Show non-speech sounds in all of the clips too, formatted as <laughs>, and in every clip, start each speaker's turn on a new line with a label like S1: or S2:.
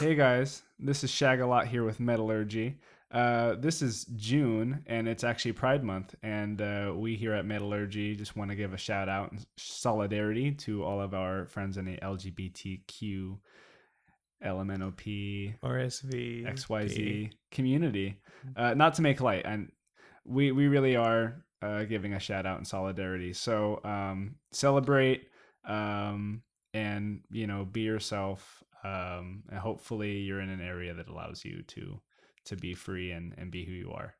S1: Hey guys, this is Shagalot here with Metallurgy. Uh, this is June, and it's actually Pride Month, and uh, we here at Metallurgy just want to give a shout out and solidarity to all of our friends in the LGBTQ, LMNOP,
S2: RSV,
S1: XYZ community. Uh, not to make light, and we we really are uh, giving a shout out and solidarity. So um, celebrate um, and you know be yourself, um, and hopefully you're in an area that allows you to to be free and and be who you are.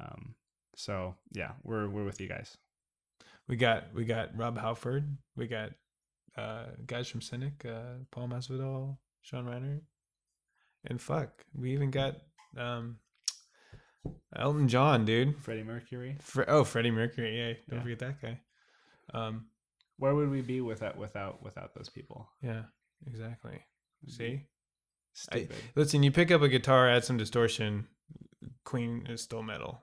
S1: Um, so yeah, we're we're with you guys.
S2: We got we got Rob Halford. We got uh guys from Cynic, uh Paul Masvidal, Sean Reinert. And fuck, we even got um Elton John, dude.
S1: Freddie Mercury.
S2: Fre- oh, Freddie Mercury. Yeah, don't
S1: Yeah.
S2: forget that guy. Um,
S1: Where would we be without without without those people?
S2: yeah, exactly.
S1: We'd
S2: See,
S1: be stupid.
S2: listen, you pick up a guitar, add some distortion. Queen is still metal,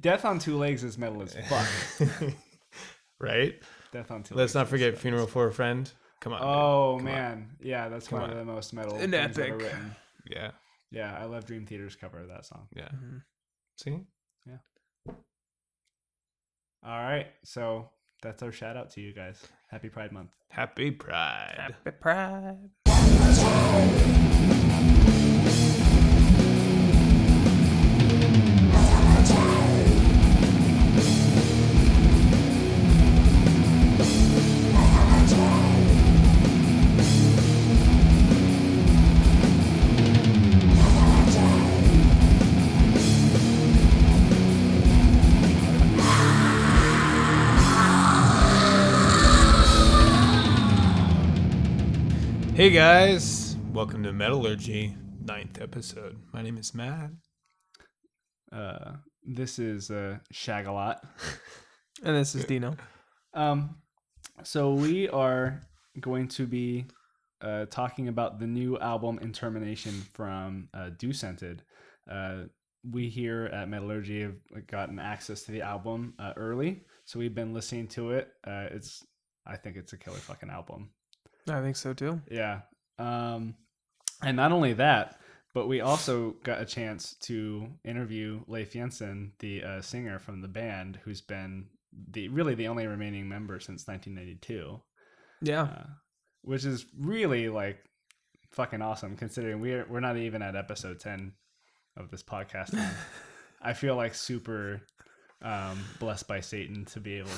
S1: Death on Two Legs is metal as fuck. <laughs>
S2: right?
S1: Death on Two
S2: Let's
S1: Legs
S2: not forget "Funeral for a Friend." Come on. dude.
S1: Oh
S2: Come on.
S1: man, yeah, that's
S2: Come
S1: one
S2: on.
S1: of the most metal
S2: An
S1: things ever
S2: epic.
S1: written. <laughs>
S2: Yeah,
S1: Yeah, I love Dream Theater's cover of that song.
S2: yeah.
S3: Mhm.
S2: See, Yeah.
S1: All right, so that's our shout out to you guys. Happy Pride Month.
S2: Happy Pride.
S3: Happy Pride. Let's go.
S2: Hey guys, welcome to Metallurgy, ninth episode. My name is Matt.
S1: Uh, this is uh, Shagalot. <laughs>
S3: And this is Dino.
S1: Um, so we are going to be uh, talking about the new album Intermination from uh, Scented. Uh, we here at Metallurgy have gotten access to the album uh, early, so we've been listening to it. Uh, it's, I think it's a killer fucking album.
S3: I think so too.
S1: Yeah. Um, and not only that, but we also got a chance to interview Leif Jensen, the uh, singer from the band, who's been the really the only remaining member since 1992,
S3: Yeah.
S1: uh, which is really like fucking awesome considering we're we're not even at episode 10 of this podcast. and <laughs> I feel like super um, blessed by Satan to be able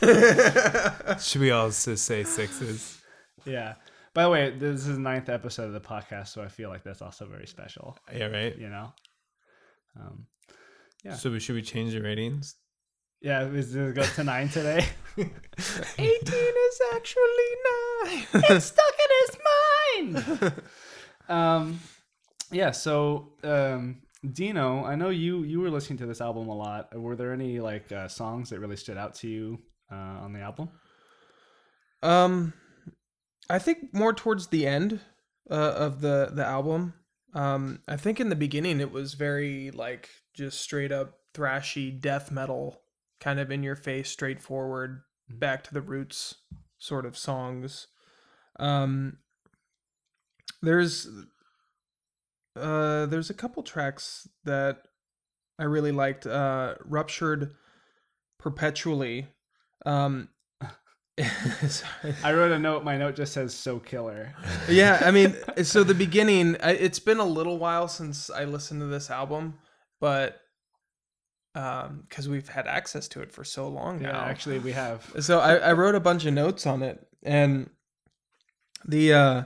S1: to <laughs> <laughs>
S2: Should we all just say sixes?
S1: Yeah. By the way, this is the ninth episode of the podcast, so I feel like that's also very special.
S2: Yeah, right.
S1: You know. Um, Yeah.
S2: So should we change the ratings?
S1: yeah. Is it go to nine today? <laughs>
S3: 18 is actually nine. <laughs>
S1: it's stuck in his mind. <laughs> um, yeah. So, um, Dino, I know you you were listening to this album a lot. Were there any like uh, songs that really stood out to you uh, on the album?
S3: Um, I think more towards the end uh, of the the album. Um, I think in the beginning it was very like just straight up thrashy death metal, kind of in your face, straightforward,
S1: Mhm.
S3: back to the roots sort of songs. Um, there's uh there's a couple tracks that I really liked. Uh, ruptured perpetually. Um.
S1: I wrote a note. My note just says "so killer." <laughs>
S3: yeah, I mean, so the beginning, it's been a little while since I listened to this album, but um, because we've had access to it for so long
S1: Yeah,
S3: now.
S1: actually, we have.
S3: so I, I wrote a bunch of notes on it, and the uh,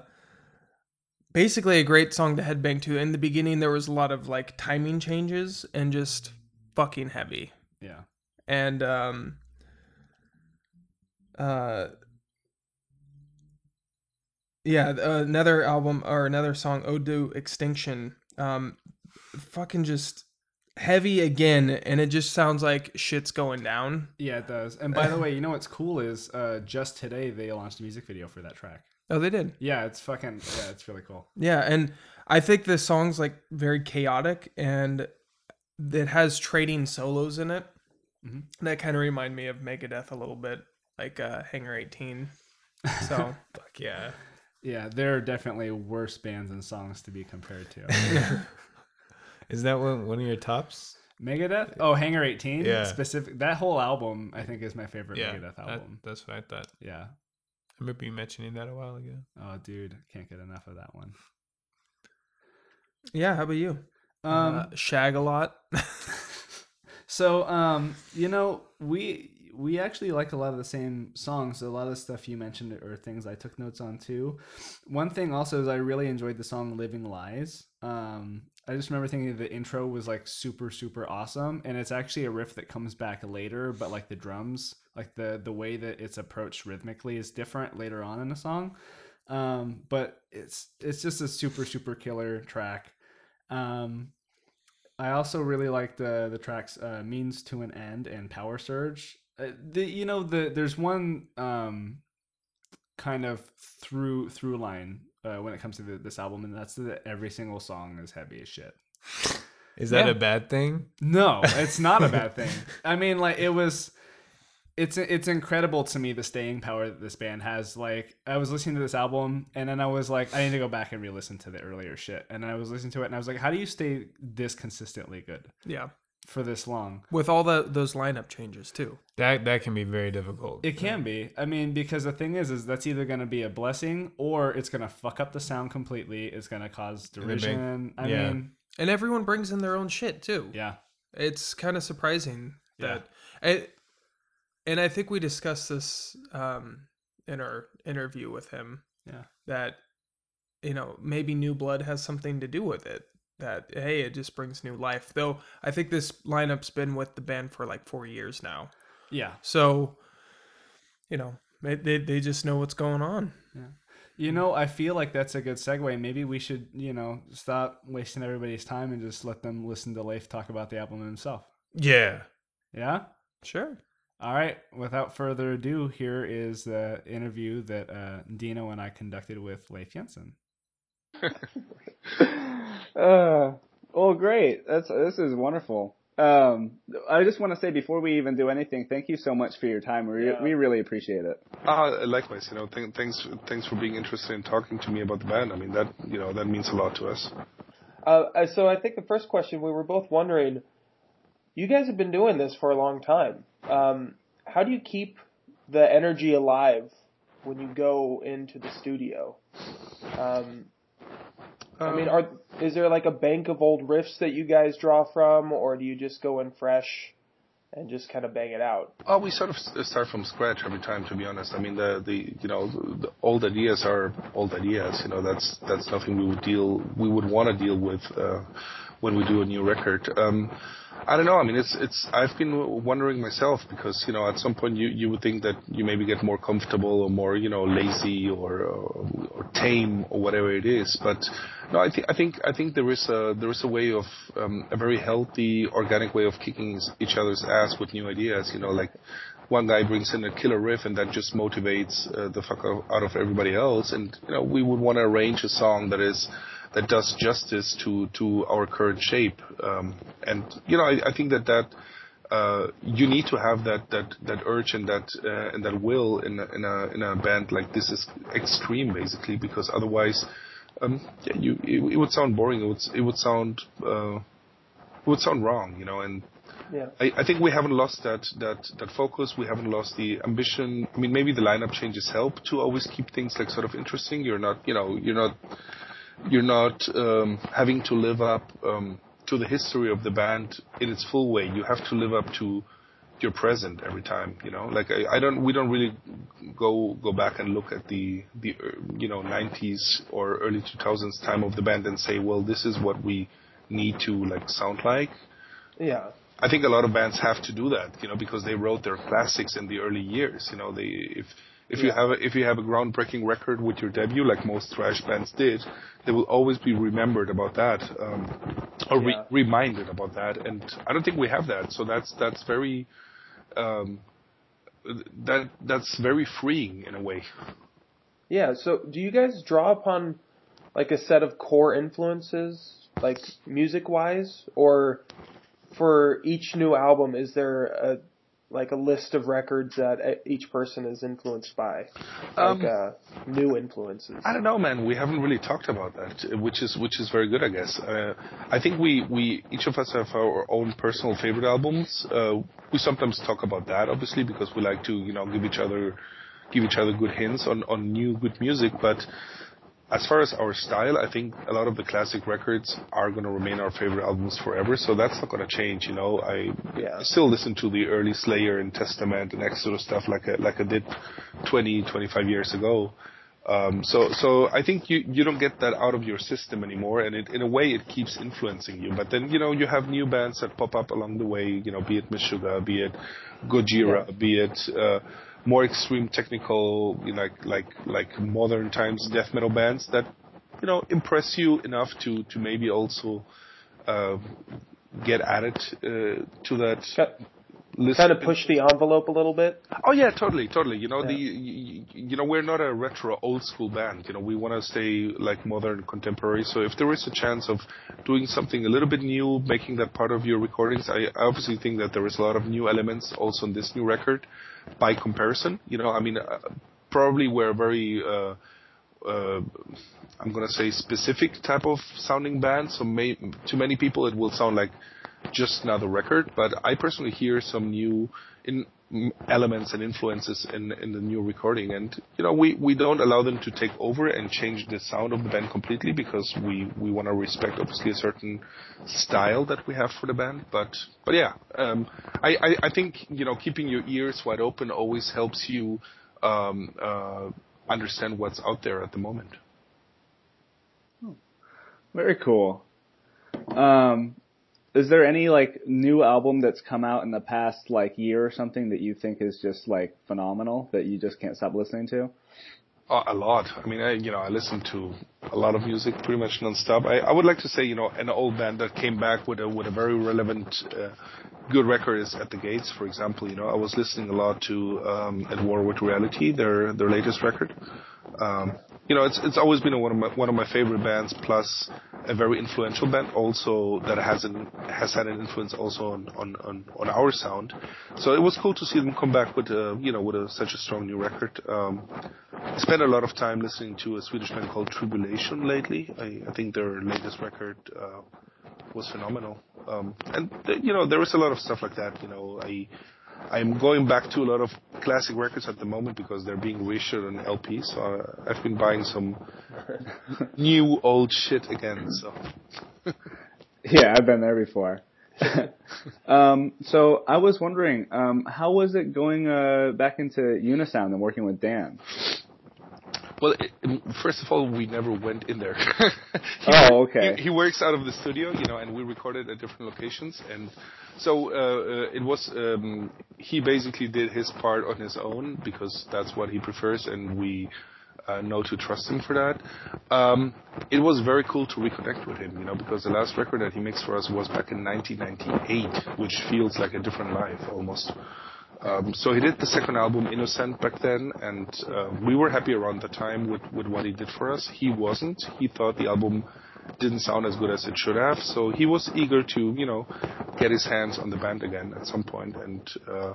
S3: basically a great song to headbang to. In the beginning, there was a lot of like timing changes and just fucking heavy
S1: Yeah.
S3: and um uh yeah uh, another album or another song ode to extinction um fucking just heavy again and it just sounds like shit's going down
S1: Yeah, it does. And <laughs> by the way, you know what's cool is uh, just today they launched a music video for that track.
S3: oh they did
S1: Yeah, it's fucking yeah, it's really cool.
S3: yeah and i think the song's like very chaotic and it has trading solos in it
S1: Mhm.
S3: that kind of remind me of megadeth a little bit like uh hanger 18 so <laughs>
S2: Fuck yeah.
S1: Yeah, there are definitely worse bands and songs to be compared to. <laughs>
S2: Is that one one of your tops?
S1: Megadeth? Oh, Hangar 18?
S2: Yeah.
S1: Specific that whole album I think is my favorite
S2: Yeah,
S1: Megadeth
S2: that-
S1: album.
S2: that's what I thought.
S1: yeah.
S2: I remember you mentioning that a while ago.
S1: Oh dude, can't get enough of that one.
S3: Yeah, how about you?
S1: Um
S3: uh, shag a lot. <laughs>
S1: So, um, you know, we we actually like a lot of the same songs. A lot of the stuff you mentioned are things I took notes on too. One thing also is I really enjoyed the song "Living Lies." Um, I just remember thinking the intro was like super super awesome, and it's actually a riff that comes back later, but like the drums, like the the way that it's approached rhythmically is different later on in the song. Um, but it's it's just a super super killer track. Um, I also really like the the tracks uh, "Means to an End" and "Power Surge." Uh, the you know the there's one um, kind of through through line uh, when it comes to the, this album, and that's that every single song is heavy as shit.
S2: Is that
S3: Yeah.
S2: a bad thing?
S1: No, it's not a bad thing. <laughs> I mean, like it was. It's it's incredible to me the staying power that this band has. Like I was listening to this album and then I was like, I need to go back and re-listen to the earlier shit. And I was listening to it and I was like, how do you stay this consistently good
S3: yeah,
S1: for this long?
S3: with all the those lineup changes too.
S2: That that can be very difficult.
S1: It can be. I mean, because the thing is, is that's either going to be a blessing or it's going to fuck up the sound completely. It's going to cause
S2: a big-
S1: derision. I
S2: yeah.
S1: mean,
S3: And everyone brings in their own shit too.
S1: yeah,
S3: It's kind of surprising
S1: Yeah.
S3: that and, and I think we discussed this um in our interview with him.
S1: Yeah.
S3: That you know, maybe new blood has something to do with it. That hey, it just brings new life. Though I think this lineup's been with the band for like 4 years now.
S1: yeah.
S3: So you know, they they, they just know what's going on. Yeah.
S1: You know, I feel like that's a good segue. Maybe we should, you know, stop wasting everybody's time and just let them listen to Leif talk about the album himself.
S2: yeah.
S1: Yeah.
S3: Sure.
S1: All right. Without further ado, here is the interview that uh, Dino and I conducted with Leif Jensen. <laughs>
S4: uh, well, great. That's this is wonderful. Um, I just want to say before we even do anything, thank you so much for your time. We
S3: Yeah.
S4: we really appreciate it.
S5: Uh, likewise, you know, th- thanks, thanks for being interested in talking to me about the band. I mean, that, you know, that means a lot to us.
S6: Uh, so I think the first question we were both wondering, you guys have been doing this for a long time. Um, how do you keep the energy alive when you go into the studio? Um, I mean, are is there like a bank of old riffs that you guys draw from, or do you just go in fresh and just kind of bang it out?
S5: Oh, we sort of start from scratch every time, to be honest. I mean, the, the, you know, the old ideas are old ideas. You know, that's, that's nothing we would deal, we would want to deal with, uh, when we do a new record. Um, I don't know. I mean, it's, it's, I've been wondering myself because, you know, at some point you, you would think that you maybe get more comfortable or more, you know, lazy or, or, or tame or whatever it is. But no, I think, I think, I think there is a, there is a way of, um, a very healthy, organic way of kicking each other's ass with new ideas. You know, like, one guy brings in a killer riff and that just motivates uh, the fuck out out of everybody else and you know we would want to arrange a song that is that does justice to to our current shape um, and you know I, I think that that uh, you need to have that that that urge and that uh, and that will in a, in a in a band like this is extreme basically because otherwise um, yeah, you it, it would sound boring it would it would sound uh, it would sound wrong you know and
S6: Yeah.
S5: I, I think we haven't lost that, that, that focus. We haven't lost the ambition. I mean, maybe the lineup changes help to always keep things like sort of interesting. You're not, you know, you're not, you're not um, having to live up um, to the history of the band in its full way. You have to live up to your present every time. You know, like I, I don't, we don't really go go back and look at the the you know 90s or early 2000s time of the band and say, well, this is what we need to like sound like.
S6: Yeah.
S5: I think a lot of bands have to do that, you know, because they wrote their classics in the early years. You know, they if if you have a, if you have a groundbreaking record with your debut, like most thrash bands did, they will always be remembered about that, um, or
S6: Yeah.
S5: re- reminded about that. And I don't think we have that. So that's that's very um, that that's very freeing in a way.
S6: Yeah, so do you guys draw upon like a set of core influences, like music wise, or for each new album, is there a like a list of records that each person is influenced by,
S5: Um,
S6: like uh, new influences.
S5: I don't know, man. We haven't really talked about that, which is which is very good, I guess. Uh, I think we we each of us have our own personal favorite albums. Uh, we sometimes talk about that, obviously, because we like to you know give each other give each other good hints on on new good music. But as far as our style, I think a lot of the classic records are going to remain our favorite albums forever. So that's not going to change. You know, I
S6: Yeah.
S5: still listen to the early Slayer and Testament and Exodus stuff like I, like I did 20, 25 years ago. Um, so, so I think you, you don't get that out of your system anymore, and it, in a way it keeps influencing you. But then, you know, you have new bands that pop up along the way, you know, be it Meshuggah, be it Gojira, be it, uh, more extreme technical, you know, like, like, like modern times death metal bands that, you know, impress you enough to, to maybe also, uh, get added, uh, to that list.
S6: Kind of push the envelope a little bit.
S5: Oh yeah, totally, totally. You know,
S6: Yeah.
S5: the you, you know we're not a retro old school band. You know, we want to stay like modern, contemporary. So if there is a chance of doing something a little bit new, making that part of your recordings, I, I obviously think that there is a lot of new elements also in this new record. By comparison, you know, I mean, uh, probably we're very. Uh, uh, I'm gonna say specific type of sounding band. So may, to many people, it will sound like just another record. But I personally hear some new in, elements and influences in in the new recording, and you know, we we don't allow them to take over and change the sound of the band completely because we we want to respect obviously a certain style that we have for the band. But but yeah, um, I, I I think you know keeping your ears wide open always helps you. Um, uh, understand what's out there at the moment.
S4: Very cool. Um, is there any like new album that's come out in the past like year or something that you think is just like phenomenal that you just can't stop listening to?
S5: Uh, a lot. I mean, I, you know, I listen to a lot of music pretty much nonstop. I, I would like to say, you know, an old band that came back with a with a very relevant, uh, good record is At the Gates, for example. You know, I was listening a lot to um, At War with Reality, their their latest record. Um, you know, it's it's always been one of my one of my favorite bands, plus a very influential band, also that has an has had an influence also on on on, on our sound. So it was cool to see them come back with a you know with a, such a strong new record. Um, I spent a lot of time listening to a Swedish band called Tribulation lately. I, I think their latest record uh, was phenomenal. Um, and you know there is a lot of stuff like that. You know I. I'm going back to a lot of classic records at the moment because they're being reissued on LP. So uh, I've been buying some <laughs> new old shit again. So <laughs>
S4: Yeah, I've been there before. <laughs> um, so I was wondering, um, how was it going uh, back into Unisound and working with Dan?
S5: Well, it, first of all, we never went in there. <laughs> He
S4: Oh, okay.
S5: He, he works out of the studio, you know, and we recorded at different locations, and so uh, uh, it was. Um, he basically did his part on his own because that's what he prefers, and we uh, know to trust him for that. Um, it was very cool to reconnect with him, you know, because the last record that he mixed for us was back in 1998, which feels like a different life almost. Um, so he did the second album, Innoscent, back then, and uh, we were happy around the time with, with what he did for us. He wasn't. He thought the album didn't sound as good as it should have, so he was eager to, you know, get his hands on the band again at some point. And uh,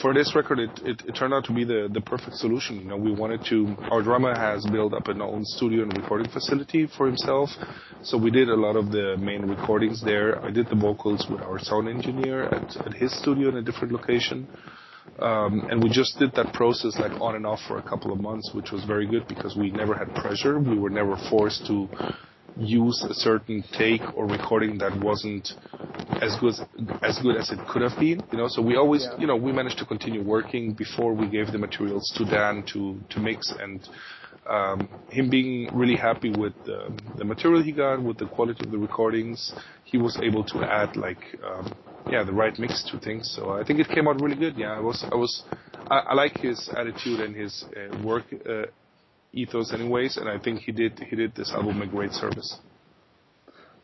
S5: for this record, it, it, it turned out to be the, the perfect solution. You know, we wanted to. Our drummer has built up an own studio and recording facility for himself, so we did a lot of the main recordings there. I did the vocals with our sound engineer at, at his studio in a different location. Um, and we just did that process like on and off for a couple of months, which was very good because we never had pressure. We were never forced to use a certain take or recording that wasn't as good as good as it could have been. You know, so we always,
S6: Yeah.
S5: you know, we managed to continue working before we gave the materials to Dan to to mix and. Um, him being really happy with the, the material he got, with the quality of the recordings, he was able to add like, um, yeah, the right mix to things. So I think it came out really good. Yeah, I was, I was, I, I like his attitude and his uh, work uh, ethos, anyways, and I think he did, he did this album a great service.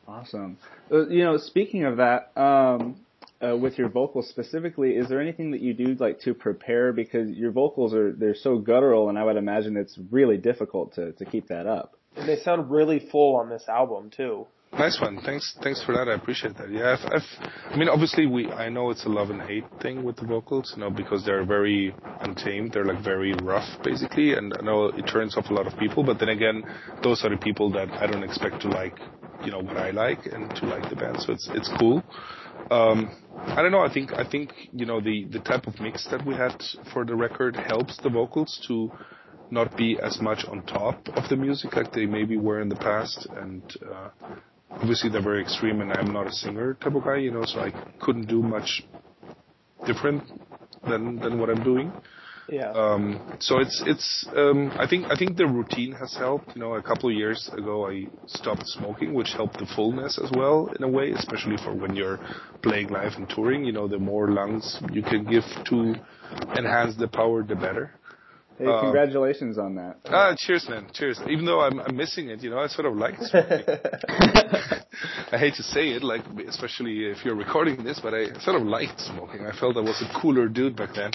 S4: Awesome. Uh, you know, speaking of that, um, uh, with your vocals specifically, is there anything that you do like to prepare because your vocals are they're so guttural, and I would imagine it's really difficult to to keep that up.
S6: And they sound really full on this album too.
S5: Nice one. Thanks. Thanks for that. I appreciate that. Yeah. I've, I've, I mean, obviously, we. I know it's a love and hate thing with the vocals, you know, because they're very untamed. They're like very rough, basically, and I know it turns off a lot of people. But then again, those are the people that I don't expect to like, you know, what I like and to like the band. So it's it's cool. Um, I don't know. I think I think you know the the type of mix that we had for the record helps the vocals to not be as much on top of the music like they maybe were in the past. And uh, obviously they're very extreme, and I'm not a singer type of guy, you know, so I couldn't do much different than than what I'm doing.
S6: Yeah.
S5: Um, so it's it's um, I think I think the routine has helped. You know, a couple of years ago I stopped smoking, which helped the fullness as well in a way, especially for when you're playing live and touring. You know, the more lungs you can give to enhance the power, the better.
S4: Hey,
S5: Uh,
S4: congratulations on that.
S5: Ah, cheers, man. Cheers. Even though I'm, I'm missing it, you know, I sort of like smoking. <laughs> I hate to say it, like, especially if you're recording this, but I sort of liked smoking. I felt I was a cooler dude back then.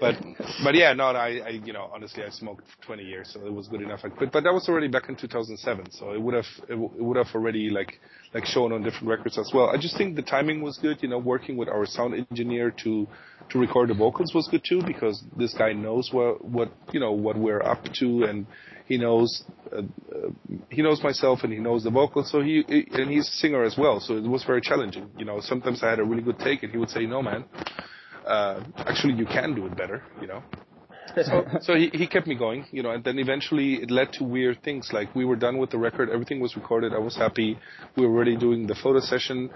S5: But, but yeah, no, I, I, you know, honestly, I smoked for 20 years, so it was good enough. I quit. But that was already back in 2007, so it would have, it, w- it would have already, like, like shown on different records as well. I just think the timing was good, you know, working with our sound engineer to, to record the vocals was good too, because this guy knows what, what, you know, what we're up to and, he knows uh, he knows myself and he knows the vocals. So he and he's a singer as well so it was very challenging. You know sometimes i had a really good take and he would say no man uh actually you can do it better you know so, <laughs> so he, he kept me going, you know, and then eventually it led to weird things. Like we were done with the record, everything was recorded, I was happy. We were already doing the photo session,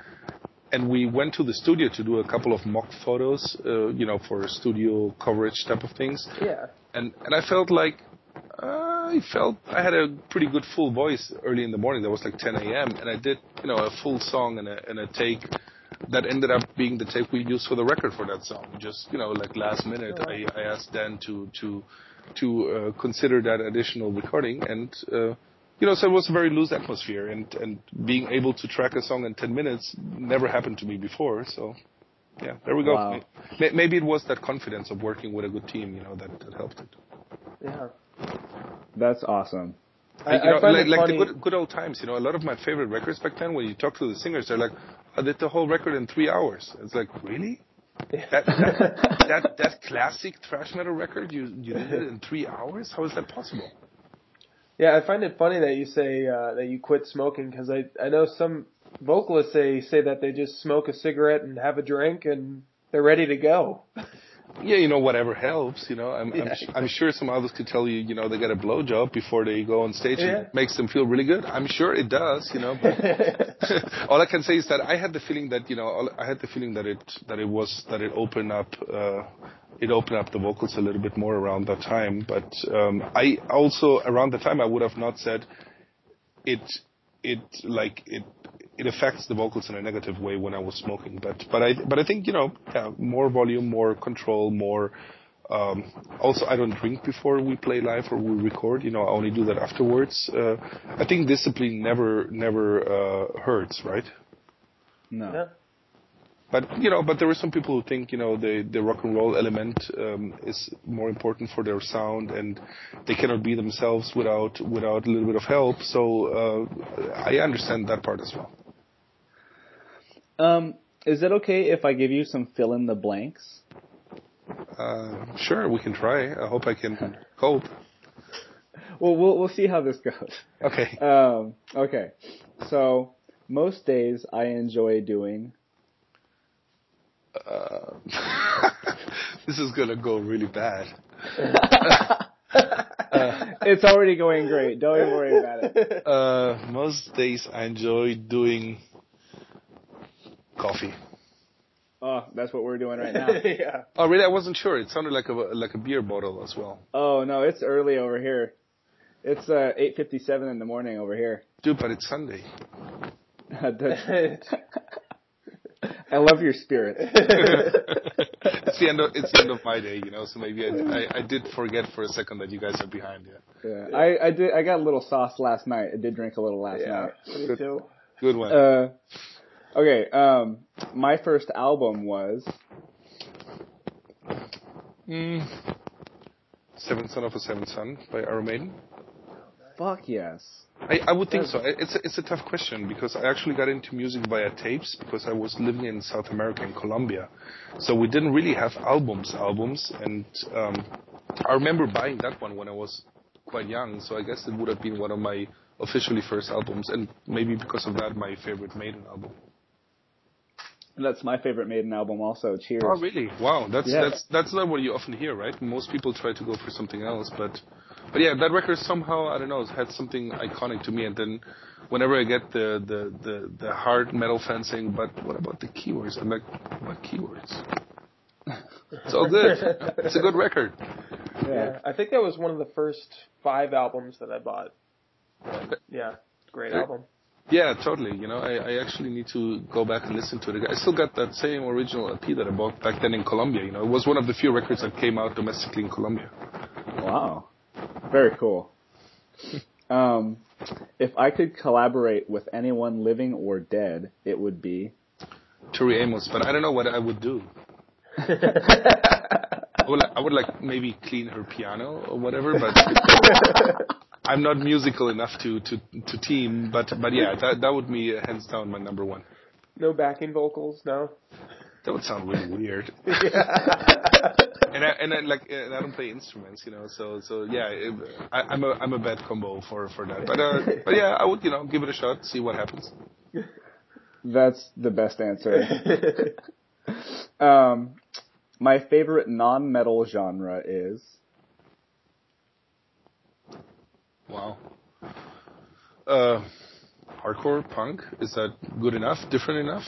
S5: and we went to the studio to do a couple of mock photos, uh, you know, for studio coverage type of things
S6: yeah.
S5: and and I felt like uh, I felt I had a pretty good full voice early in the morning. That was like 10 a.m. and I did you know a full song and a and a take that ended up being the take we used for the record for that song. Just you know like last minute, I, I asked Dan to to to uh, consider that additional recording and. Uh, you know, so it was a very loose atmosphere, and and being able to track a song in ten minutes never happened to me before. So, yeah, there we go.
S4: Wow.
S5: May- Maybe it was that confidence of working with a good team, you know, that, that helped it.
S6: Yeah.
S4: That's awesome.
S6: I,
S5: you know,
S6: I find
S5: like,
S6: it
S5: like the good, good old times, you know, a lot of my favorite records back then, when you talk to the singers, they're like, I did the whole record in three hours. It's like, really? That, that, <laughs> that, that classic thrash metal record, you, you did it in three hours? How is that possible?
S6: Yeah, I find it funny that you say uh, that you quit smoking because I I know some vocalists say say that they just smoke a cigarette and have a drink and they're ready to go. <laughs>
S5: Yeah, you know, whatever helps, you know. I'm, I'm,
S6: Yeah,
S5: I'm sure some others could tell you, you know, they get a blowjob before they go on stage and
S6: Yeah.
S5: it makes them feel really good. I'm sure it does, you know. But <laughs> all I can say is that I had the feeling that you know all, I had the feeling that it that it was that it opened up uh, it opened up the vocals a little bit more around that time. But um, I also around the time I would have not said it it like it it affects the vocals in a negative way when I was smoking. But but I but I think you know yeah, more volume, more control, more. Um, also, I don't drink before we play live or we record. You know, I only do that afterwards. Uh, I think discipline never never uh, hurts, right?
S4: No.
S6: Yeah.
S5: But you know, but there are some people who think you know the the rock and roll element um, is more important for their sound, and they cannot be themselves without without a little bit of help. So uh, I understand that part as well.
S4: Um, is it okay if I give you some fill in the blanks?
S5: Uh, sure, we can try. I hope I can cope. <laughs>
S4: Well, we'll we'll see how this goes.
S5: Okay. <laughs>
S4: Um, okay. So most days I enjoy doing.
S5: Uh, <laughs> this is gonna go really bad.
S4: it's already going great. Don't even worry about it.
S5: Uh, most days I enjoy doing coffee.
S4: Oh, that's what we're doing right now. <laughs>
S6: yeah.
S5: Oh, really? I wasn't sure. It sounded like a like a beer bottle as well.
S4: Oh no, it's early over here. It's uh 8:57 in the morning over here.
S5: Dude, but it's Sunday. <laughs>
S4: That's- I love your spirit. <laughs>
S5: it's the end of it's the end of my day, you know. So maybe I, I, I did forget for a second that you guys are behind. Yeah,
S4: Yeah, I I did I got a little sauce last night. I did drink a little last
S6: yeah.
S4: night.
S6: Me too.
S5: good one.
S4: Uh, okay. Um, my first album was
S5: Mm. Seventh Son of a Seventh Son by Iron Maiden.
S4: fuck yes.
S5: I, I would think so. It's a, it's a tough question because I actually got into music via tapes because I was living in South America in Colombia, so we didn't really have albums albums, and um, I remember buying that one when I was quite young. So I guess it would have been one of my officially first albums, and maybe because of that, my favorite Maiden album.
S4: And that's my favorite Maiden album also. Cheers.
S5: Oh really? Wow, that's
S4: Yeah.
S5: that's that's not what you often hear, right? Most people try to go for something else, but but yeah, that record somehow I don't know had something iconic to me. And then whenever I get the the the, the hard metal fan saying, "But what about the keywords?" I'm like, "What keywords?" it's all good. it's a good record.
S6: Yeah, I think that was one of the first five albums that I bought. But, yeah, great album.
S5: Yeah, totally. You know, I, I actually need to go back and listen to it. I still got that same original LP that I bought back then in Colombia. You know, it was one of the few records that came out domestically in Colombia.
S4: Wow. Very cool. <laughs> Um, if I could collaborate with anyone living or dead, it would be.
S5: Tori Amos, but I don't know what I would do. <laughs> I would, like, I would like maybe clean her piano or whatever, but <laughs> I'm not musical enough to, to, to team. But but yeah, that that would be uh, hands down my number one.
S6: No backing vocals, no.
S5: That would sound really weird. <laughs> and I, and I, like and I don't play instruments, you know. So so yeah, it, I, I'm a I'm a bad combo for for that. But uh, but yeah, I would you know give it a shot, see what happens.
S4: That's the best answer. <laughs> um, my favorite non-metal genre is.
S5: Wow. Uh, hardcore punk is that good enough? Different enough?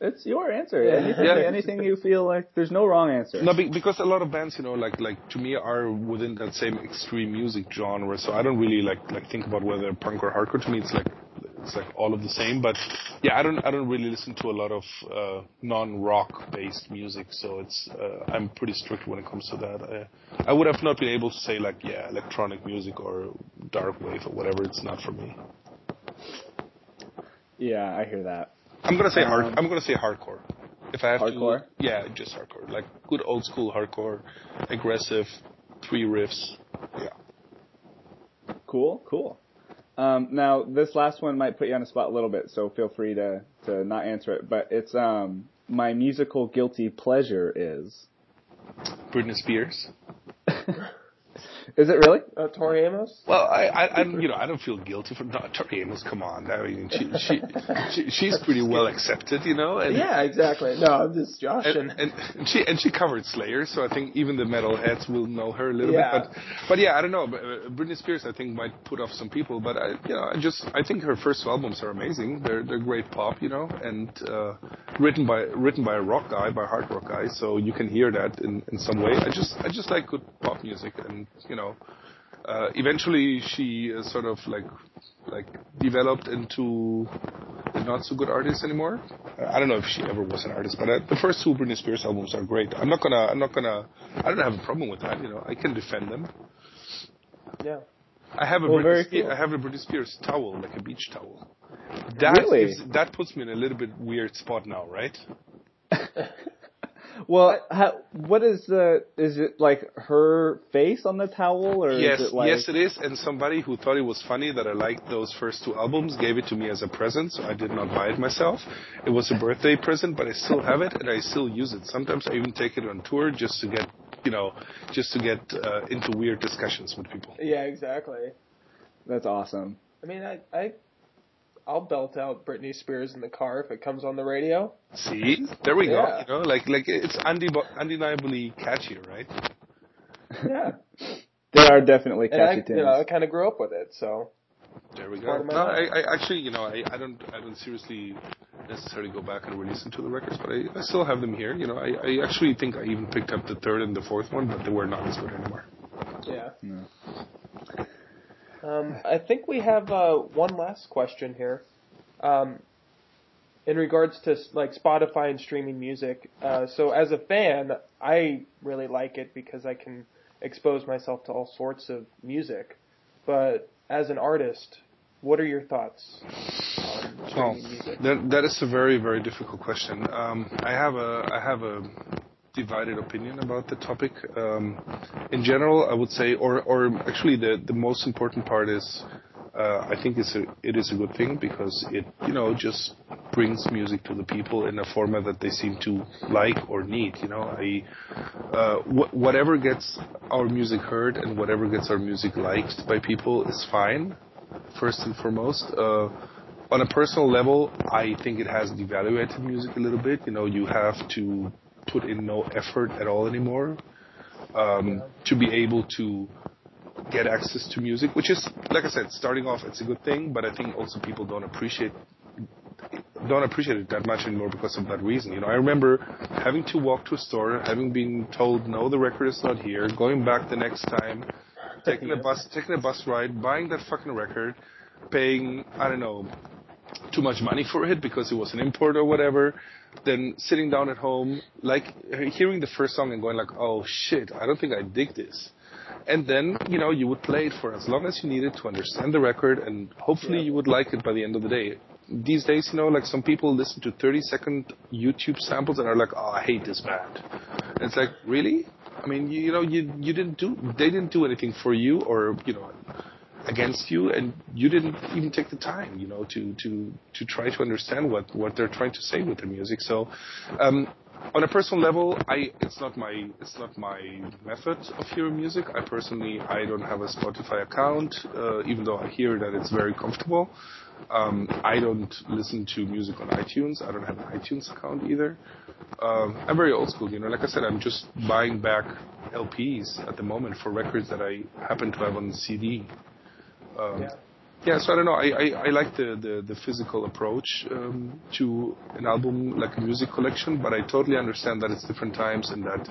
S4: It's your answer. Anything,
S5: Yeah.
S4: anything you feel like there's no wrong answer.
S5: No, because a lot of bands, you know, like like to me are within that same extreme music genre. So I don't really like like think about whether punk or hardcore. To me, it's like it's like all of the same. But yeah, I don't I don't really listen to a lot of uh, non-rock based music. So it's uh, I'm pretty strict when it comes to that. I, I would have not been able to say like yeah, electronic music or dark wave or whatever. It's not for me.
S4: Yeah, I hear that.
S5: I'm gonna say hard.
S4: Um,
S5: I'm gonna say hardcore. If I have
S4: Hardcore?
S5: to, yeah, just hardcore, like good old school hardcore, aggressive, three riffs. Yeah.
S4: Cool, cool. Um, now this last one might put you on the spot a little bit, so feel free to to not answer it. But it's um my musical guilty pleasure is.
S5: Britney Spears. <laughs>
S4: Is it really?
S6: Uh, Tori Amos?
S5: Well, I, I, I, you know, I don't feel guilty for not Tori Amos. Come on, I mean, she, she, she she's pretty well accepted, you know. And,
S6: Yeah, exactly. No, I'm just joshing.
S5: And, and, and she and she covered Slayer, so I think even the metal heads will know her a little
S6: Yeah.
S5: bit. But but yeah, I don't know. But, uh, Britney Spears, I think, might put off some people. But I, you know, I just I think her first two albums are amazing. They're they're great pop, you know, and uh, written by written by a rock guy, by a hard rock guy. So you can hear that in in some way. I just I just like good pop music, and you know. Uh, eventually, she uh, sort of like like developed into a not so good artist anymore. I don't know if she ever was an artist, but uh, the first two Britney Spears albums are great. I'm not gonna, I'm not gonna, I don't have a problem with that. You know, I can defend them.
S6: yeah.
S5: I have a
S4: Well,
S5: Britney,
S4: cool.
S5: I have a Britney Spears towel, like a beach towel. That
S4: Really?
S5: that puts me in a little bit weird spot now, right? <laughs>
S4: Well, how, what is the? Is it like her face on the towel, or
S5: yes,
S4: is it like?
S5: yes, it is. And somebody who thought it was funny that I liked those first two albums gave it to me as a present, so I did not buy it myself. It was a birthday present, but I still have it and I still use it. Sometimes I even take it on tour just to get, you know, just to get uh, into weird discussions with people.
S6: Yeah, exactly.
S4: That's awesome.
S6: I mean, I, I, I'll belt out Britney Spears in the car if it comes on the radio.
S5: See, there we
S6: Yeah.
S5: go. You know, like like it's undeb- undeniably catchy, right?
S6: Yeah.
S4: They are definitely
S6: And I,
S4: catchy tunes.
S6: you know, I kind of grew up with it, so.
S5: There we go. No. I, I actually, you know, I, I don't, I don't seriously necessarily go back and re-listen to the records, but I, I still have them here. You know, I, I actually think I even picked up the third and the fourth one, but they were not as good anymore.
S6: Yeah.
S4: No.
S6: Um, I think we have uh, one last question here. Um, in regards to like Spotify and streaming music, uh, so as a fan, I really like it because I can expose myself to all sorts of music. But as an artist, what are your thoughts on
S5: Oh,
S6: streaming music?
S5: that that is a very very difficult question. Um, I have a I have a divided opinion about the topic. Um, in general, I would say, or or actually, the the most important part is. Uh, I think it is a good thing because it, you know, just brings music to the people in a format that they seem to like or need. You know, I, uh, wh- whatever gets our music heard and whatever gets our music liked by people is fine, first and foremost. Uh, on a personal level, I think it has devaluated music a little bit. You know, you have to put in no effort at all anymore um, to be able to get access to music, which is, like I said, starting off, it's a good thing, but I think also people don't appreciate don't appreciate it that much anymore because of that reason. You know, I remember having to walk to a store, having been told no, the record is not here, going back the next time, taking a bus, taking a bus ride, buying that fucking record, paying I don't know too much money for it because it was an import or whatever. Then sitting down at home, like hearing the first song and going like, oh shit, I don't think I dig this. And then, you know, you would play it for as long as you needed to understand the record and hopefully you would like it by the end of the day. These days, you know, like some people listen to 30 second YouTube samples and are like, oh, I hate this band. And it's like, really? I mean, you, you know, you, you didn't do, they didn't do anything for you or, you know, against you and you didn't even take the time you know to to to try to understand what what they're trying to say with their music so um on a personal level i it's not my it's not my method of hearing music i personally i don't have a spotify account uh, even though i hear that it's very comfortable um, I don't listen to music on iTunes. I don't have an iTunes account either. Um, I'm very old school, you know. Like I said, I'm just buying back LPs at the moment for records that I happen to have on CD. Um,
S6: Yeah.
S5: yeah. so I don't know. I, I, I like the, the, the physical approach um, to an album like a music collection, but I totally understand that it's different times and that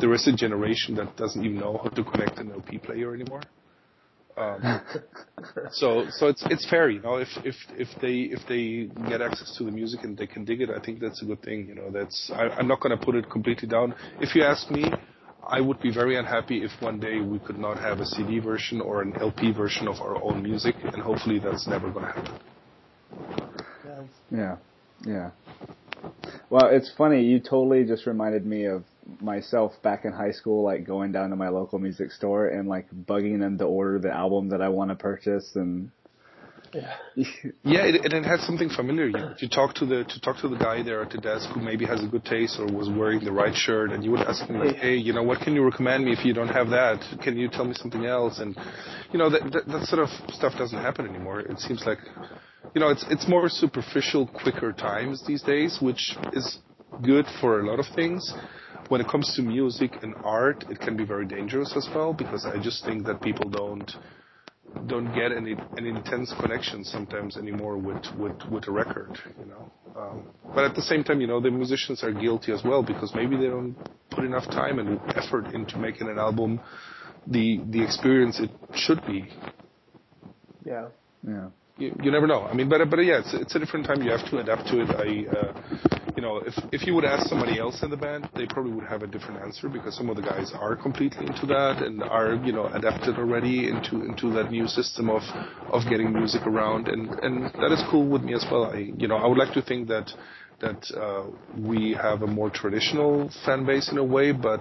S5: there is a generation that doesn't even know how to connect an LP player anymore. Um, <laughs> so so it's it's fair, you know. If if if they if they get access to the music and they can dig it, I think that's a good thing. You know, that's I, I'm not going to put it completely down. If you ask me, I would be very unhappy if one day we could not have a CD version or an LP version of our own music, and hopefully that's never going to happen.
S4: Yeah, yeah. Well, it's funny. You totally just reminded me of myself back in high school, like going down to my local music store and like bugging them to order the album that I want to purchase, and
S6: Yeah.
S5: Yeah, it, and it had something familiar. You, you talk to the to talk to the guy there at the desk who maybe has a good taste or was wearing the right shirt, and you would ask him like, "Hey, you know, what can you recommend me if you don't have that? Can you tell me something else?" And you know, that that, that sort of stuff doesn't happen anymore. It seems like, you know, it's it's more superficial, quicker times these days, which is good for a lot of things. When it comes to music and art, it can be very dangerous as well because I just think that people don't don't get any an intense connection sometimes anymore with with with a record, you know. Um, but at the same time, you know, the musicians are guilty as well because maybe they don't put enough time and effort into making an album the the experience it should be.
S6: Yeah.
S4: yeah.
S5: You, you never know. I mean, but but yeah, it's it's a different time. You have to adapt to it. I, uh, you know, if if you would ask somebody else in the band, they probably would have a different answer because some of the guys are completely into that and are you know adapted already into into that new system of of getting music around, and and that is cool with me as well. I you know I would like to think that that uh, we have a more traditional fan base in a way, but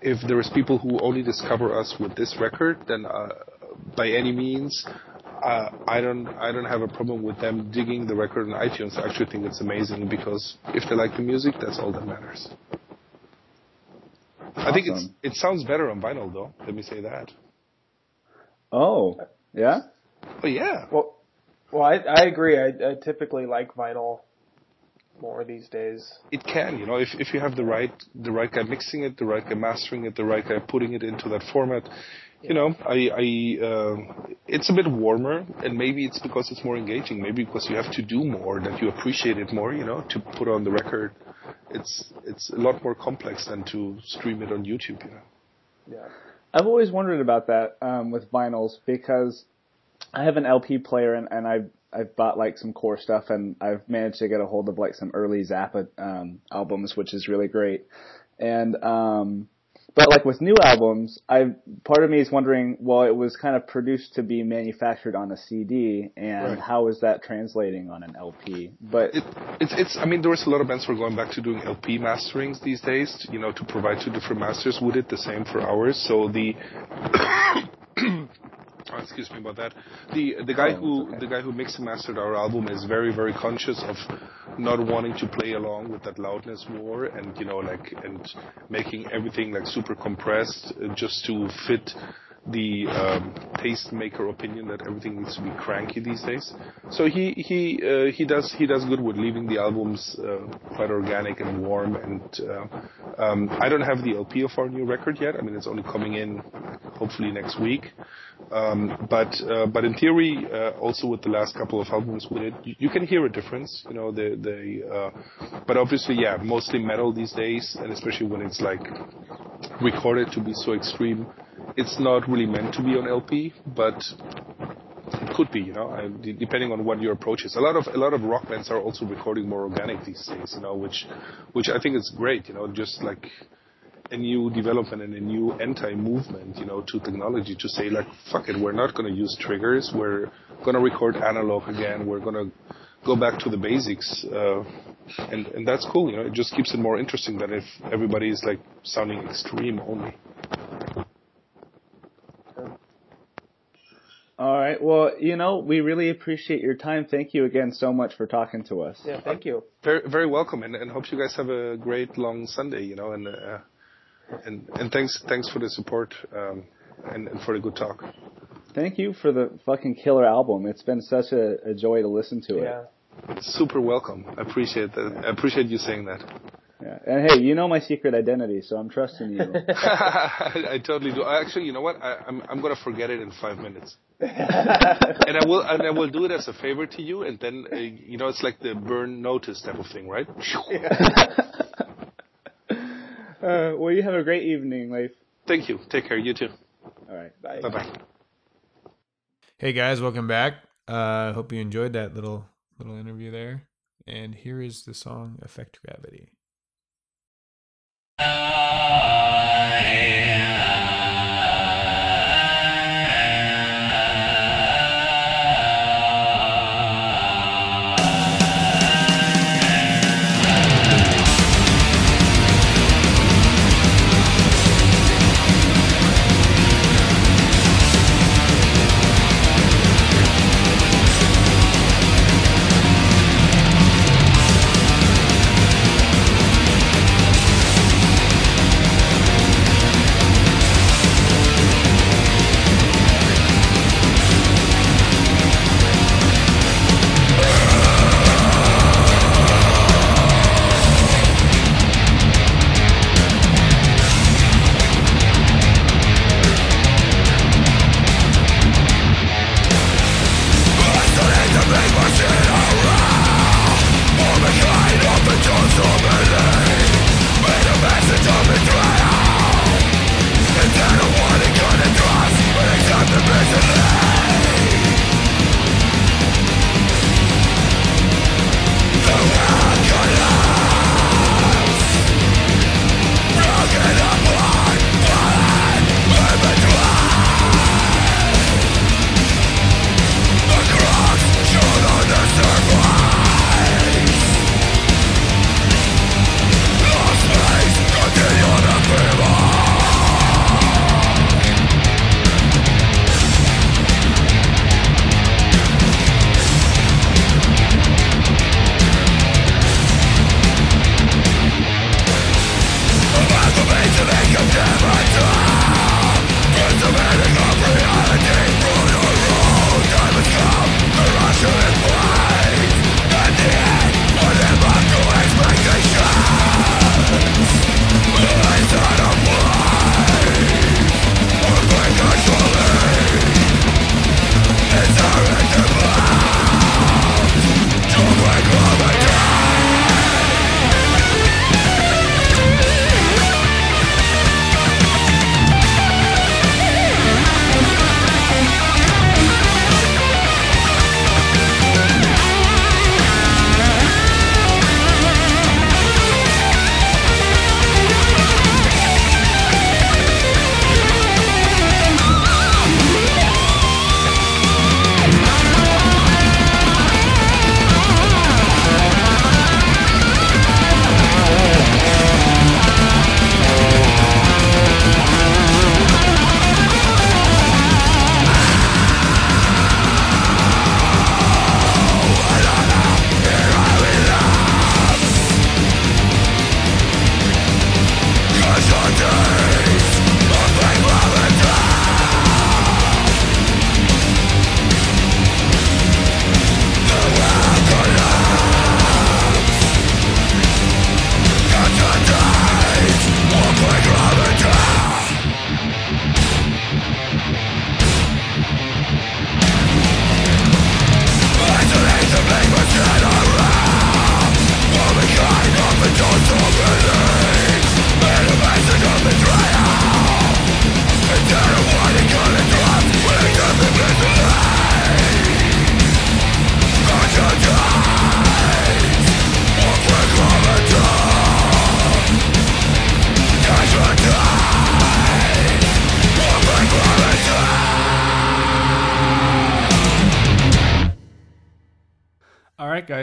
S5: if there is people who only discover us with this record, then uh, by any means, uh, I don't I don't have a problem with them digging the record on iTunes. I actually think it's amazing because if they like the music, that's all that matters. I think it's it sounds better on vinyl though. Let me say that.
S4: Oh, yeah.
S5: But yeah,
S6: Well, well, I I agree. I, I typically like vinyl more these days.
S5: it can. You know, if if you have the right the right guy mixing it, the right guy mastering it, the right guy putting it into that format. You know, I, I, uh, it's a bit warmer, and maybe it's because it's more engaging. Maybe because you have to do more, that you appreciate it more. You know, to put on the record, it's it's a lot more complex than to stream it on YouTube. You know.
S6: Yeah.
S4: I've always wondered about that um, with vinyls because I have an LP player and, and I've I've bought like some core stuff and I've managed to get a hold of like some early Zappa um, albums, which is really great. And um, but like with new albums, I part of me is wondering, well, it was kind of produced to be manufactured on a CD, and
S5: Right.
S4: how is that translating on an LP? But
S5: It, it's, it's. I mean, there was a lot of bands who are going back to doing LP masterings these days. You know, to provide two different masters. We did the same for ours. So the. Oh, excuse me about that. The the guy who
S4: okay.
S5: the guy who mixed and mastered our album is very very conscious of not wanting to play along with that loudness war and you know like and making everything like super compressed just to fit the um, tastemaker opinion that everything needs to be cranky these days. So he he uh, he does he does good with leaving the albums uh, quite organic and warm. And uh, um, I don't have the LP of our new record yet. I mean, it's only coming in hopefully next week. Um, but uh, but in theory, uh, also with the last couple of albums we did, you, you can hear a difference. You know, the the uh, but obviously, yeah, mostly metal these days, and especially when it's like recorded to be so extreme. It's not really meant to be on LP, but it could be, you know, depending on what your approach is. A lot of a lot of rock bands are also recording more organic these days, you know, which which I think is great, you know, just like a new development and a new anti-movement, you know, to technology to say like, fuck it, we're not going to use triggers, we're going to record analog again, we're going to go back to the basics, uh, and and that's cool, you know. It just keeps it more interesting than if everybody is like sounding extreme only.
S4: All right, well, you know, we really appreciate your time. Thank you again so much for talking to us.
S6: Yeah, thank you.
S5: Very, very welcome, and, and hope you guys have a great long Sunday. You know, and uh, and and thanks, thanks for the support um, and, and for the good talk.
S4: Thank you for the fucking killer album. It's been such a, a joy to listen to it.
S6: Yeah.
S5: Super welcome. I appreciate that. I appreciate you saying that.
S4: Yeah. And hey, you know my secret identity, so I'm trusting you.
S5: I, <laughs> I totally do. Actually, you know what? I, I'm I'm gonna forget it in five minutes, <laughs> and I will and I will do it as a favor to you, and then uh, you know it's like the burn notice type of thing, right? <laughs>
S4: uh, well, you have a great evening, Leif.
S5: Thank you. Take care. You too.
S4: All right, bye.
S5: Bye bye.
S2: Hey guys, welcome back. Uh, hope you enjoyed that little little interview there. And here is the song "Affect Gravity."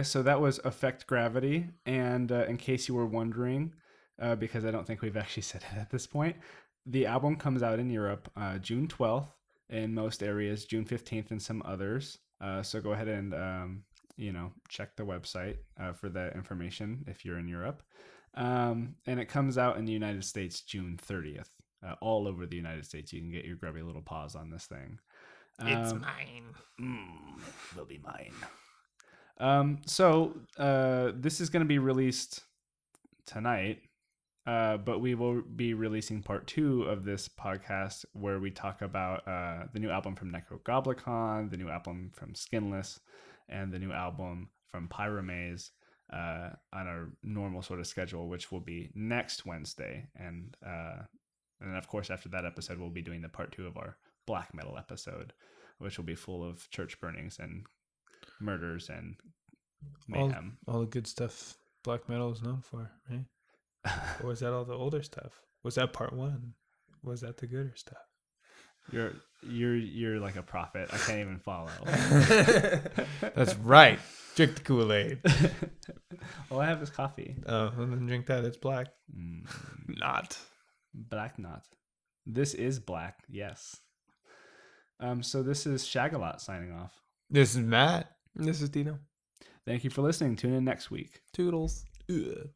S1: So that was Affect Gravity. And uh, in case you were wondering, uh, because I don't think we've actually said <laughs> it at this point, the album comes out in Europe uh, June 12th in most areas, June 15th in some others. Uh, so go ahead and, um, you know, check the website uh, for that information if you're in Europe. Um, and it comes out in the United States June 30th. Uh, all over the United States, you can get your grubby little paws on this thing. Um,
S2: mine.
S1: Mm, will be mine. Um, so uh, this is going to be released tonight, uh, but we will be releasing part two of this podcast where we talk about uh, the new album from Necrogoblikon, the new album from Skinless, and the new album from Pyromaze uh, on our normal sort of schedule, which will be next Wednesday. And uh, and then of course after that episode, we'll be doing the part two of our black metal episode, which will be full of church burnings and murders and
S2: All,
S1: mayhem.
S2: all the good stuff black metal is known for, right? Or was that all the older stuff? Was that part one? Was that the gooder stuff?
S1: You're you're you're like a prophet. I can't even follow. <laughs>
S2: That's right. Drink the Kool Aid. <laughs>
S1: All I have is coffee.
S2: Oh, then drink that. It's black.
S1: Mm,
S2: Not.
S1: black Not. This is black. Yes. Um. So this is Shagalot signing off.
S2: This is Matt.
S3: This is Dino.
S1: Thank you for listening. Tune in next week.
S3: Toodles.
S2: Ugh.